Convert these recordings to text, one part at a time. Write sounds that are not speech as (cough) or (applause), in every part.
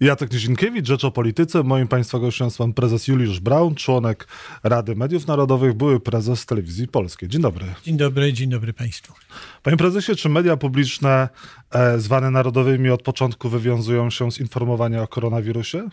Jacek Nizinkiewicz, Rzecz o Polityce. Moim Państwa gościem jest pan prezes Juliusz Braun, członek Rady Mediów Narodowych, były prezes Telewizji Polskiej. Dzień dobry. Dzień dobry, dzień dobry Państwu. Panie prezesie, czy media publiczne e, zwane narodowymi od początku wywiązują się z informowania o koronawirusie?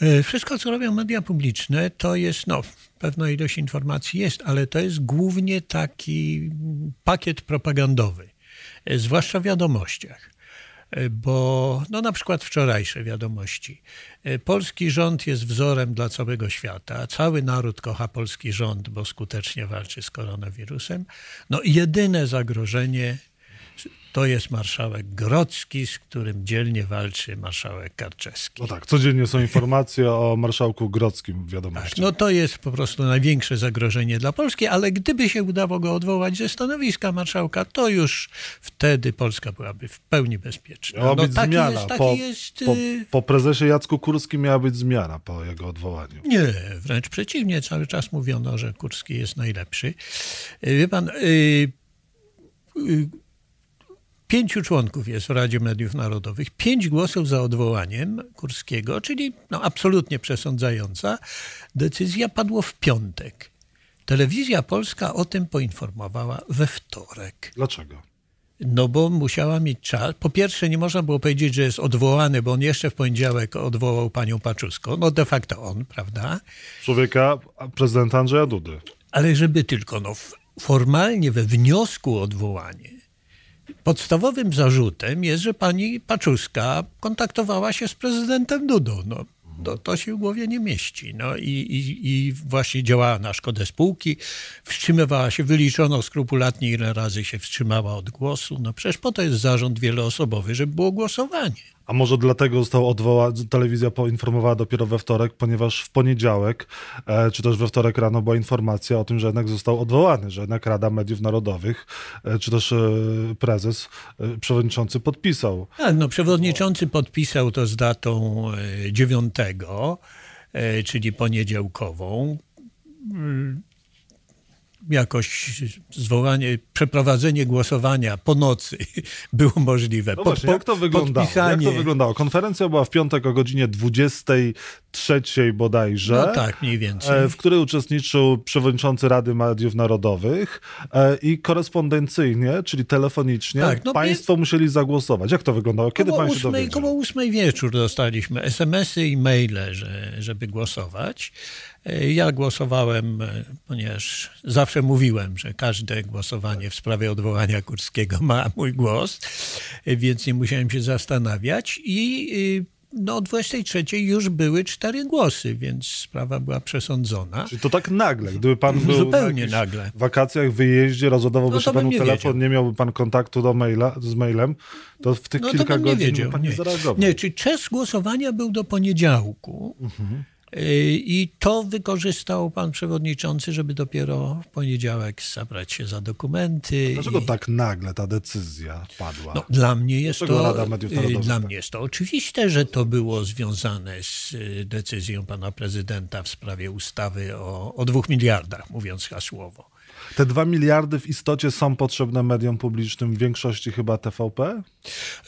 E, wszystko, co robią media publiczne, to jest, no, pewna ilość informacji jest, ale to jest głównie taki pakiet propagandowy, e, zwłaszcza w wiadomościach. E, bo no na przykład wczorajsze wiadomości. Polski rząd jest wzorem dla całego świata. Cały naród kocha polski rząd, bo skutecznie walczy z koronawirusem. No jedyne zagrożenie to jest marszałek Grodzki, z którym dzielnie walczy marszałek Karczewski. No tak, codziennie są informacje o marszałku Grodzkim w wiadomościach. Tak, no to jest po prostu największe zagrożenie dla Polski, ale gdyby się udało go odwołać ze stanowiska marszałka, to już wtedy Polska byłaby w pełni bezpieczna. Miała no, być zmiana. Jest, po, jest... Po, y- po, prezesie Jacku Kurskim miała być zmiana po jego odwołaniu. Nie, wręcz przeciwnie. Cały czas mówiono, że Kurski jest najlepszy. Y, wie pan... Yy, yy, pięciu członków jest w Radzie Mediów Narodowych, pięć głosów za odwołaniem Kurskiego, czyli no, absolutnie przesądzająca. Decyzja padła w piątek. Telewizja Polska o tym poinformowała we wtorek. Dlaczego? No bo musiała mieć czas. Po pierwsze, nie można było powiedzieć, że jest odwołany, bo on jeszcze w poniedziałek odwołał panią Paczuską. No de facto on, prawda? Człowieka prezydenta Andrzeja Dudy. Ale żeby tylko no, formalnie we wniosku o odwołanie Podstawowym zarzutem jest, że pani Paczuska kontaktowała się z prezydentem Dudą. No, to, się w głowie nie mieści. No i, i, i właśnie działała na szkodę spółki, wstrzymywała się, wyliczono skrupulatnie, ile razy się wstrzymała od głosu. No przecież po to jest zarząd wieloosobowy, żeby było głosowanie. A może dlatego został odwołany, telewizja poinformowała dopiero we wtorek, ponieważ w poniedziałek, e, czy też we wtorek rano była informacja o tym, że jednak został odwołany, że jednak Rada Mediów Narodowych, e, czy też e, prezes, przewodniczący podpisał. Tak, no przewodniczący podpisał to z datą 9, e, e, czyli poniedziałkową jakoś zwołanie, przeprowadzenie głosowania po nocy (laughs) było możliwe. No właśnie, jak to wyglądało? Podpisanie... Jak to wyglądało? Konferencja była w piątek o godzinie 23 bodajże. No tak, mniej więcej. E, w której uczestniczył przewodniczący Rady Mediów Narodowych e, i korespondencyjnie, czyli telefonicznie, tak, no państwo my... musieli zagłosować. Jak to wyglądało? Kiedy koło państwo ósmej, Koło ósmej wieczór dostaliśmy SMS-y i maile, że, żeby głosować. Ja głosowałem, ponieważ zawsze mówiłem, że każde głosowanie w sprawie odwołania Kurskiego ma mój głos, więc nie musiałem się zastanawiać i no, o 23 już były cztery głosy, więc sprawa była przesądzona. Czyli to tak nagle, gdyby pan był Zupełnie na nagle. wakacjach, wyjeździe, rozładowałby no, się panu telefon, wiedział. nie miałby pan kontaktu do maila, z mailem, to w tych no, kilka godzin nie wiedział, pan nie, nie zareagował. Nie, czy czas głosowania był do poniedziałku. Mhm. I to wykorzystał pan przewodniczący, żeby dopiero w poniedziałek zabrać się za dokumenty. Dlaczego i... tak nagle ta decyzja padła? No, dla mnie jest to y, dla mnie jest to oczywiste, że to było związane z y, decyzją pana prezydenta w sprawie ustawy o, o dwóch miliardach, mówiąc hasłowo. Te dwa miliardy w istocie są potrzebne mediom publicznym, w większości chyba TVP?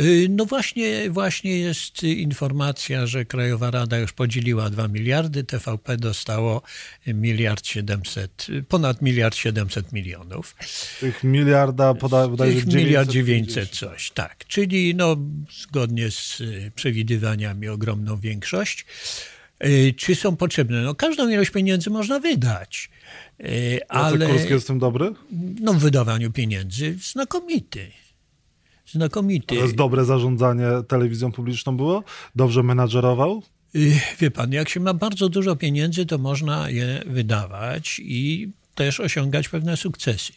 Y, no właśnie, właśnie jest informacja, że Krajowa Rada już podzieliła dwa miliardy, TVP dostało miliard siedemset, ponad miliard siedemset milionów. Tych miliarda bodajże Tych miliard dziewięćset coś, tak. Czyli no, zgodnie z przewidywaniami ogromną większość. Y, czy są potrzebne? No, każdą ilość pieniędzy można wydać. Y, ale Kurski jest w tym dobry? No, w wydawaniu pieniędzy znakomity. Znakomity. To jest dobre zarządzanie telewizją publiczną było? Dobrze menadżerował? Y, wie pan, jak się ma bardzo dużo pieniędzy, to można je wydawać i też osiągać pewne sukcesy.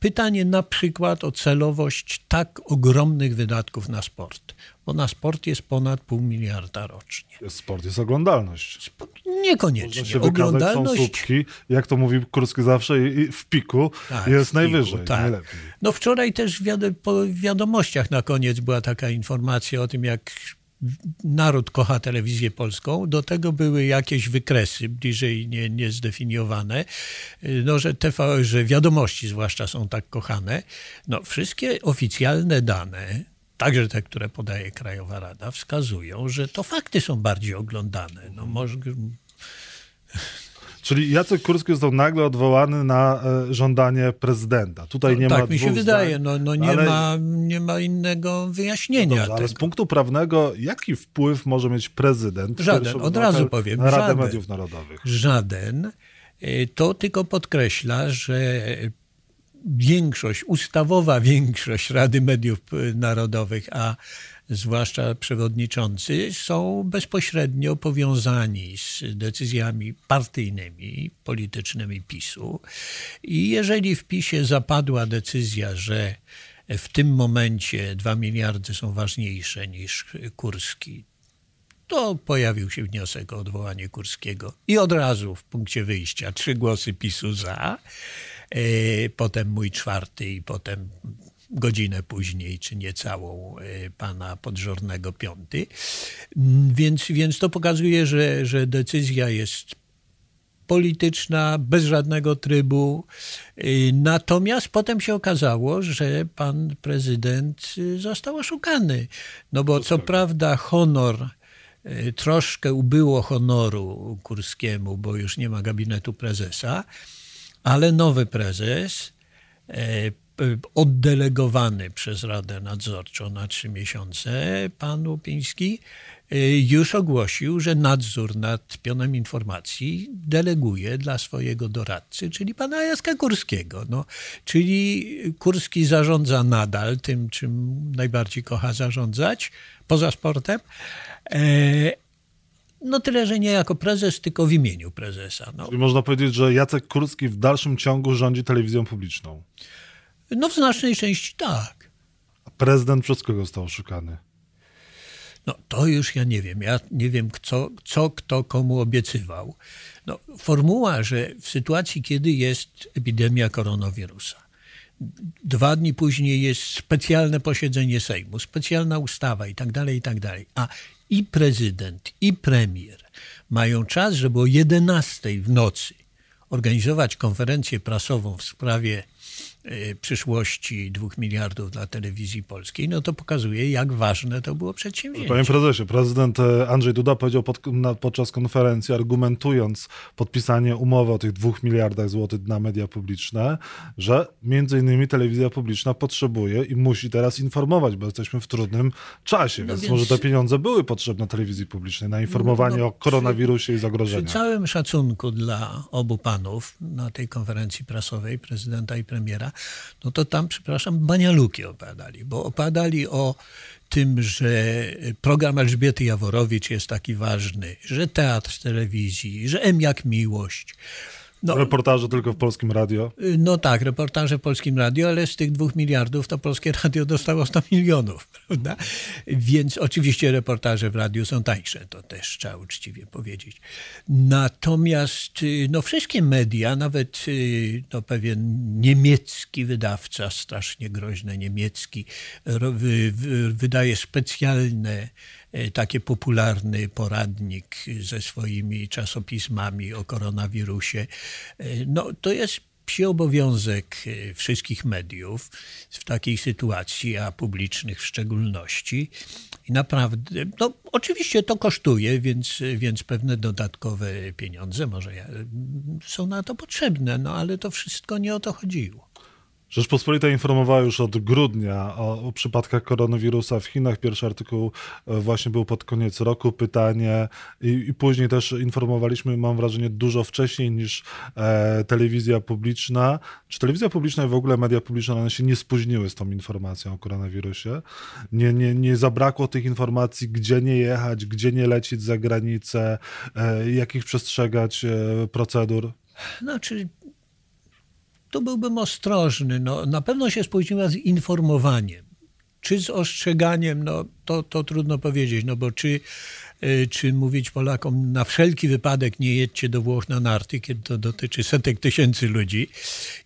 Pytanie na przykład o celowość tak ogromnych wydatków na sport, bo na sport jest ponad pół miliarda rocznie. Sport jest oglądalność. Sport, niekoniecznie. Można się oglądalność... są słupki, jak to mówi Kurski zawsze, i w piku tak, jest w najwyżej, piku, tak. najlepiej. No wczoraj też w wiadomościach na koniec była taka informacja o tym, jak naród kocha telewizję polską. Do tego były jakieś wykresy bliżej nie, niezdefiniowane, no, że, TV, że wiadomości zwłaszcza są tak kochane. No, wszystkie oficjalne dane także te, które podaje Krajowa Rada, wskazują, że to fakty są bardziej oglądane. No może... Czyli Jacek Kurski został nagle odwołany na e, żądanie prezydenta. Tutaj no, nie tak ma Tak mi się wydaje, no, no nie, ale... ma, nie ma innego wyjaśnienia. No dobrze, ale z punktu prawnego, jaki wpływ może mieć prezydent? Żaden, od razu powiem. Na Radę żaden, Mediów Narodowych. Żaden. E, to tylko podkreśla, że większość, ustawowa większość Rady Mediów Narodowych, a zwłaszcza przewodniczący, są bezpośrednio powiązani z decyzjami partyjnymi, politycznymi PiSu. I jeżeli w PiSie zapadła decyzja, że w tym momencie dwa miliardy są ważniejsze niż Kurski, to pojawił się wniosek o odwołanie Kurskiego i od razu w punkcie wyjścia trzy głosy PiSu za, potem mój czwarty i potem godzinę później, czy niecałą e, pana podżornego piąty. Mm, więc, więc to pokazuje, że, że decyzja jest polityczna, bez żadnego trybu. E, natomiast potem się okazało, że pan prezydent został oszukany. No bo co prawda honor E, troszkę ubyło honoru Kurskiemu, bo już nie ma gabinetu prezesa, ale nowy prezes, e, oddelegowany przez Radę Nadzorczą na trzy miesiące, pan Łupiński, e, już ogłosił, że nadzór nad pionem informacji deleguje dla swojego doradcy, czyli pana Jacka Kurskiego. No, czyli Kurski zarządza nadal tym, czym najbardziej kocha zarządzać, poza sportem, E, no tyle, że nie jako prezes, tylko w imieniu prezesa. No. Czyli można powiedzieć, że Jacek Kurski w dalszym ciągu rządzi telewizją publiczną. No w znacznej części tak. A prezydent przez kogo został oszukany? No to już ja nie wiem. Ja nie wiem, co, co kto komu obiecywał. No, formuła, że w sytuacji, kiedy jest epidemia koronawirusa, dwa dni później jest specjalne posiedzenie Sejmu, specjalna ustawa i tak dalej, i tak dalej, a i prezydent, i premier mają czas, żeby o 11 w nocy organizować konferencję prasową w sprawie przyszłości dwóch miliardów dla telewizji polskiej, no to pokazuje, jak ważne to było przedsięwzięcie. Panie prezesie, prezydent e, Andrzej Duda powiedział pod, na, podczas konferencji, argumentując podpisanie umowy o tych dwóch miliardach złotych na media publiczne, że między innymi telewizja publiczna potrzebuje i musi teraz informować, bo jesteśmy w trudnym czasie, no więc, więc, może te pieniądze były potrzebne telewizji publicznej na informowanie no, no, o koronawirusie przy, i zagrożeniach. Przy całym szacunku dla obu panów na tej konferencji prasowej, prezydenta i premiera, no to tam, przepraszam, banialuki opadali, bo opadali o tym, że program Elżbiety Jaworowicz jest taki ważny, że teatr telewizji, że M jak miłość, no, reportaże tylko w Polskim Radio? No tak, reportaże w Polskim Radio, ale z tych dwóch miliardów to Polskie (laughs) Radio dostało 100 milionów, prawda? Więc oczywiście reportaże w radiu są tańsze, to też trzeba uczciwie powiedzieć. Natomiast y, no, wszystkie media, nawet y, no, pewien niemiecki wydawca, strasznie groźny niemiecki, wydaje specjalne taki popularny poradnik ze swoimi czasopismami o koronawirusie. E, no, to jest psi obowiązek e, wszystkich mediów w takiej sytuacji, a publicznych w szczególności. I naprawdę, no oczywiście to kosztuje, więc, więc pewne dodatkowe pieniądze może są na to potrzebne, no ale to wszystko nie o to chodziło. Rzeczpospolita informowała już od grudnia o, o, przypadkach koronawirusa w Chinach. Pierwszy artykuł e, właśnie był pod koniec roku. Pytanie i, i później też informowaliśmy, mam wrażenie, dużo wcześniej niż e, telewizja publiczna. Czy telewizja publiczna i w ogóle media publiczne, one się nie spóźniły z tą informacją o koronawirusie? Nie, nie, nie zabrakło tych informacji, gdzie nie jechać, gdzie nie lecieć za granicę, e, jakich przestrzegać e, procedur? Znaczy, tu byłbym ostrożny. No, na pewno się spóźniła z informowaniem. Czy z ostrzeganiem, no to, to trudno powiedzieć, no bo czy y, czy mówić Polakom na wszelki wypadek nie jedźcie do Włoch na narty, kiedy to dotyczy setek tysięcy ludzi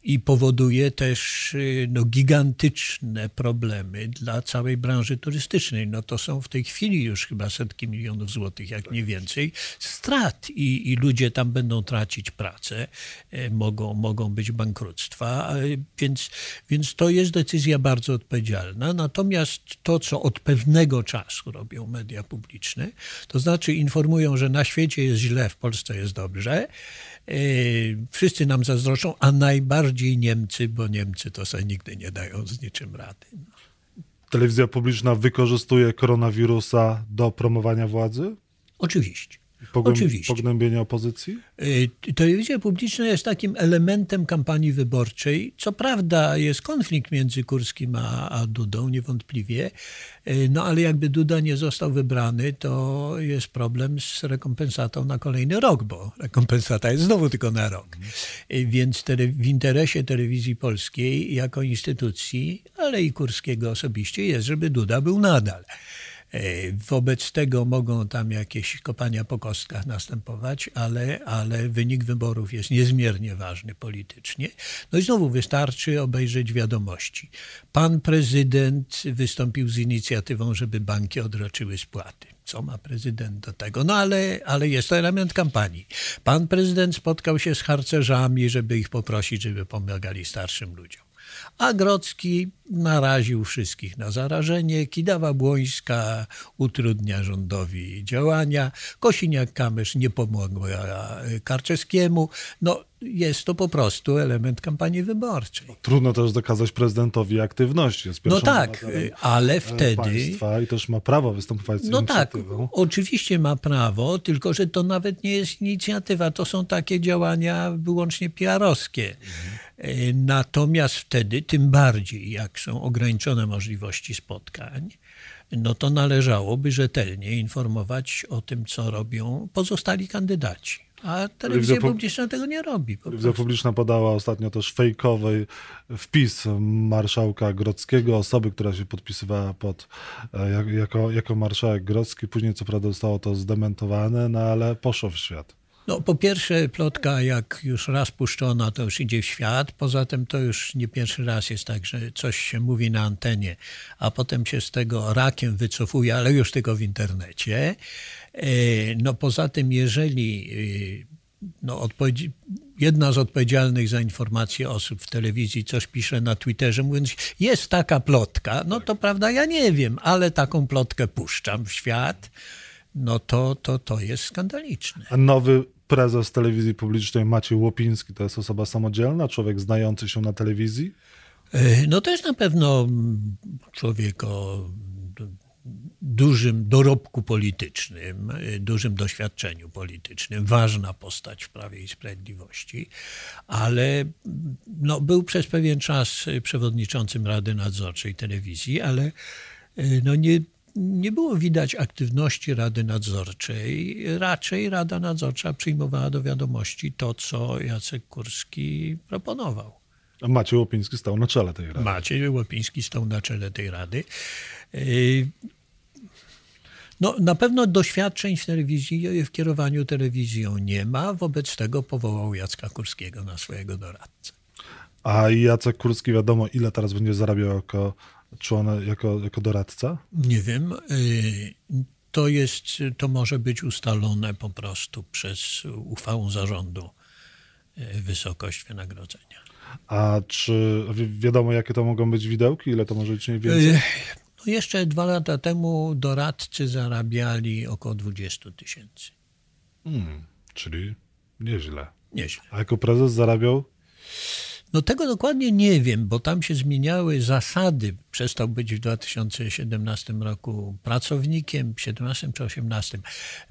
i powoduje też y, no, gigantyczne problemy dla całej branży turystycznej. No to są w tej chwili już chyba setki milionów złotych, jak nie więcej, strat i, i ludzie tam będą tracić pracę, y, mogą, mogą być bankructwa, więc, więc to jest decyzja bardzo odpowiedzialna. Natomiast to, co od pewnego czasu robią media publiczne, to znaczy informują, że na świecie jest źle, w Polsce jest dobrze. E, wszyscy nam zazdroszczą, a najbardziej Niemcy, bo Niemcy to sobie nigdy nie dają z niczym rady. Telewizja publiczna wykorzystuje koronawirusa do promowania władzy? Oczywiście. Pogłęb Oczywiście. Pogłębienia opozycji? Y, telewizja publiczna jest takim elementem kampanii wyborczej. Co prawda jest konflikt między Kurskim a, a Dudą, niewątpliwie, y, no ale jakby Duda nie został wybrany, to jest problem z rekompensatą na kolejny rok, bo rekompensata jest znowu tylko na rok. Y, więc w interesie telewizji polskiej jako instytucji, ale i Kurskiego osobiście jest, żeby Duda był nadal. E, wobec tego mogą tam jakieś kopania po kostkach następować, ale, ale wynik wyborów jest niezmiernie ważny politycznie. No i znowu wystarczy obejrzeć wiadomości. Pan prezydent wystąpił z inicjatywą, żeby banki odroczyły spłaty. Co ma prezydent do tego? No ale, ale jest to element kampanii. Pan prezydent spotkał się z harcerzami, żeby ich poprosić, żeby pomagali starszym ludziom a Grocki naraził wszystkich na zarażenie, Kidawa-Błońska utrudnia rządowi działania, Kosiniak-Kamysz nie pomogła Karczewskiemu. No, jest to po prostu element kampanii wyborczej. Trudno też dokazać prezydentowi aktywności. Jest no tak, ale wtedy... Państwa I też ma prawo występować z No tak, oczywiście ma prawo, tylko że to nawet nie jest inicjatywa, to są takie działania wyłącznie PR-owskie. Mhm. E, natomiast wtedy, tym bardziej jak są ograniczone możliwości spotkań, no to należałoby rzetelnie informować o tym, co robią pozostali kandydaci. A telewizja publiczna tego nie robi. Telewizja publiczna podała ostatnio też fejkowy wpis marszałka Grodzkiego, osoby, która się podpisywała pod, e, jako, jako marszałek Grodzki. Później co prawda zostało to zdementowane, no ale poszło w świat. No, po pierwsze, plotka, jak już raz puszczona, to już idzie w świat. Poza tym to już nie pierwszy raz jest tak, że coś się mówi na antenie, a potem się z tego rakiem wycofuje, ale już tylko w internecie. E, no, poza tym, jeżeli e, no, jedna z odpowiedzialnych za informacje osób w telewizji coś pisze na Twitterze, mówiąc, jest taka plotka, no to prawda, ja nie wiem, ale taką plotkę puszczam w świat no to, to, to jest skandaliczne. A nowy prezes telewizji publicznej Maciej Łopiński to jest osoba samodzielna, człowiek znający się na telewizji? E, no to jest na pewno człowiek o dużym dorobku politycznym, e, dużym doświadczeniu politycznym, ważna postać w Prawie i Sprawiedliwości, ale no, był przez pewien czas przewodniczącym Rady Nadzorczej Telewizji, ale e, no nie nie było widać aktywności Rady Nadzorczej. Raczej Rada Nadzorcza przyjmowała do wiadomości to, co Jacek Kurski proponował. A Maciej Łopiński stał na czele tej rady. Maciej Łopiński stał na czele tej rady. Y, no, na pewno doświadczeń w telewizji, w kierowaniu telewizją nie ma, wobec tego powołał Jacka Kurskiego na swojego doradcę. A Jacek Kurski wiadomo, ile teraz będzie zarabiał jako człon, jako, jako doradca? Nie wiem. Y, to jest, to może być ustalone po prostu przez uchwałą zarządu y, wysokość wynagrodzenia. A czy wiadomo, jakie to mogą być widełki? Ile to może być mniej więcej? Y, no jeszcze dwa lata temu doradcy zarabiali około 20 tysięcy. Hmm, czyli nieźle. Nieźle. A jako prezes zarabiał? No tego dokładnie nie wiem, bo tam się zmieniały zasady. Przestał być w 2017 roku pracownikiem, 17 czy 18.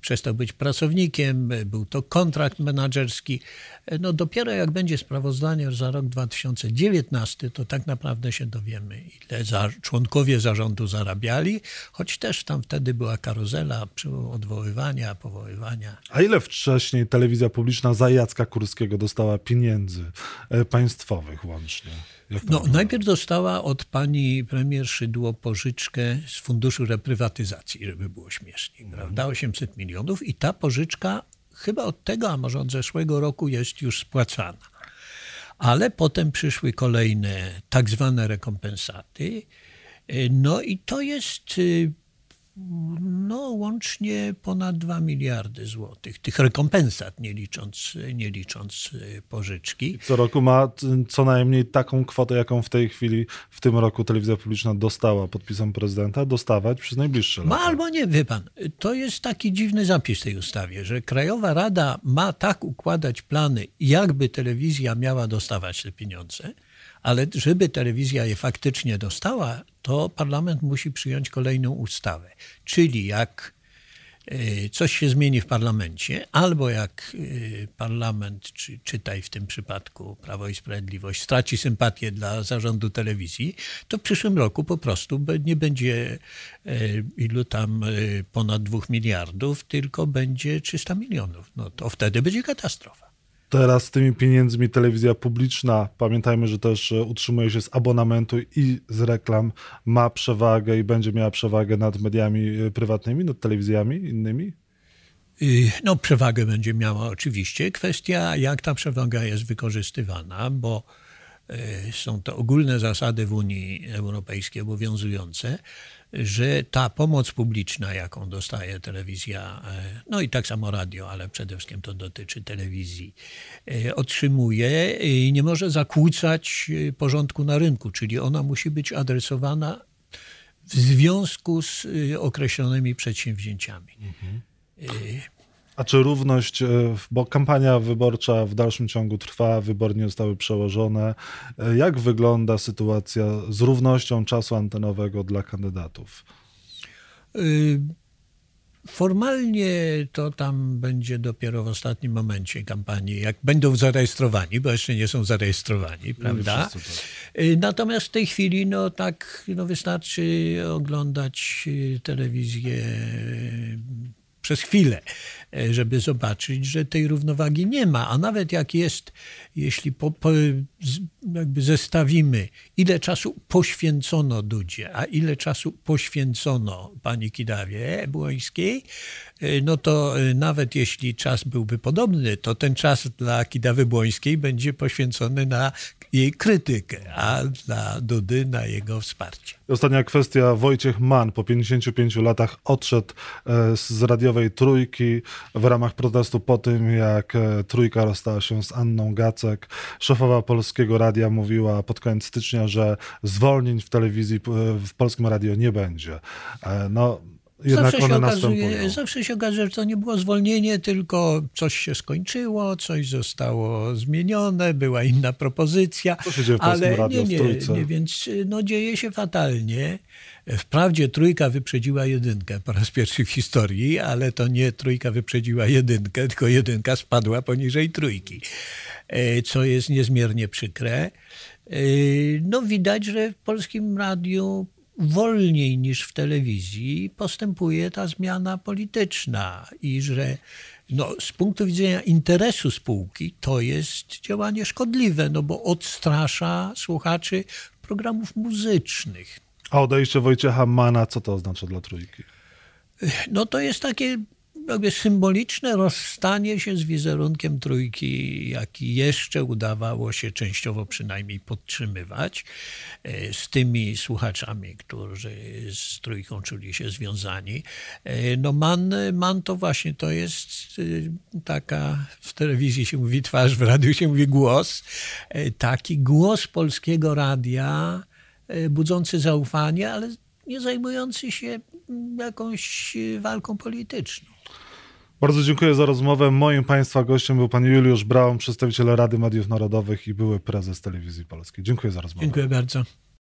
Przestał być pracownikiem, był to kontrakt menedżerski. No dopiero jak będzie sprawozdanie za rok 2019, to tak naprawdę się dowiemy, ile za, członkowie zarządu zarabiali, choć też tam wtedy była karuzela odwoływania, powoływania. A ile wcześniej telewizja publiczna za Jacka Kurskiego dostała pieniędzy e, państwowych łącznie? no, najpierw dostała od pani premier Szydło pożyczkę z Funduszu Reprywatyzacji, żeby było śmieszniej, prawda? 800 milionów i ta pożyczka chyba od tego, a może od zeszłego roku jest już spłacana. Ale potem przyszły kolejne tak zwane rekompensaty. No i to jest y, no, łącznie ponad 2 miliardy złotych. Tych rekompensat, nie licząc, nie licząc y, pożyczki. Co roku ma co najmniej taką kwotę, jaką w tej chwili, w tym roku telewizja publiczna dostała podpisem prezydenta, dostawać przez najbliższe lata. Ma albo nie, wie pan. To jest taki dziwny zapis w tej ustawie, że Krajowa Rada ma tak układać plany, jakby telewizja miała dostawać te pieniądze, ale żeby telewizja je faktycznie dostała, to parlament musi przyjąć kolejną ustawę. Czyli jak e, coś się zmieni w parlamencie, albo jak e, parlament, czy czytaj w tym przypadku Prawo i Sprawiedliwość, straci sympatię dla zarządu telewizji, to w przyszłym roku po prostu nie będzie e, ilu tam ponad dwóch miliardów, tylko będzie 300 milionów. No to wtedy będzie katastrofa. Teraz z tymi pieniędzmi telewizja publiczna, pamiętajmy, że też e, utrzymuje się z abonamentu i z reklam, ma przewagę i będzie miała przewagę nad mediami e, prywatnymi, nad telewizjami innymi? No, przewagę będzie miała oczywiście. Kwestia, jak ta przewaga jest wykorzystywana, bo są to ogólne zasady w Unii Europejskiej obowiązujące, że ta pomoc publiczna, jaką dostaje telewizja, e, no i tak samo radio, ale przede wszystkim to dotyczy telewizji, e, otrzymuje i nie może zakłócać e, porządku na rynku, czyli ona musi być adresowana w związku z określonymi przedsięwzięciami. Mhm. A czy równość, e, bo kampania wyborcza w dalszym ciągu trwa, wybory nie zostały przełożone. E, jak wygląda sytuacja z równością czasu antenowego dla kandydatów? Y, formalnie to tam będzie dopiero w ostatnim momencie kampanii, jak będą zarejestrowani, bo jeszcze nie są zarejestrowani, prawda? Tak. Y, natomiast w tej chwili no tak no wystarczy oglądać y, telewizję przez chwilę, e, żeby zobaczyć, że tej równowagi nie ma. A nawet jak jest, jeśli po, po, jakby zestawimy, ile czasu poświęcono Dudzie, a ile czasu poświęcono pani Kidawie Błońskiej, e, no to e, nawet jeśli czas byłby podobny, to ten czas dla Kidawy Błońskiej będzie poświęcony na jej krytykę, a dla Dudy na jego wsparcie. Ostatnia kwestia. Wojciech Mann po 55 latach odszedł e, z radiowej trójki w ramach protestu po tym, jak trójka rozstała się z Anną Gacek. Szefowa polskiego radia mówiła pod koniec stycznia, że zwolnień w telewizji, w polskim radio nie będzie. E, no, jednak zawsze one się okazuje, Zawsze się okazuje, że to nie było zwolnienie, tylko coś się skończyło, coś zostało zmienione, była inna propozycja. Co się dzieje w ale nie, nie, nie, więc no, dzieje się fatalnie. Wprawdzie trójka wyprzedziła jedynkę po raz pierwszy w historii, ale to nie trójka wyprzedziła jedynkę, tylko jedynka spadła poniżej trójki, e, co jest niezmiernie przykre. E, no widać, że w polskim radiu wolniej niż w telewizji postępuje ta zmiana polityczna i że no, z punktu widzenia interesu spółki to jest działanie szkodliwe, no bo odstrasza słuchaczy programów muzycznych. A odejście Wojciecha Mana, co to oznacza dla trójki? No to jest takie jakby symboliczne rozstanie się z wizerunkiem trójki, jaki jeszcze udawało się częściowo przynajmniej podtrzymywać e, z tymi słuchaczami, którzy z trójką czuli się związani. E, no man, man to właśnie to jest e, taka, w telewizji się mówi twarz, w radiu się mówi głos, taki głos polskiego radia, budzący zaufanie, ale nie zajmujący się jakąś walką polityczną. Bardzo dziękuję za rozmowę. Moim Państwa gościem był pan Juliusz Braun, przedstawiciel Rady Mediów Narodowych i były prezes Telewizji Polskiej. Dziękuję za rozmowę. Dziękuję bardzo.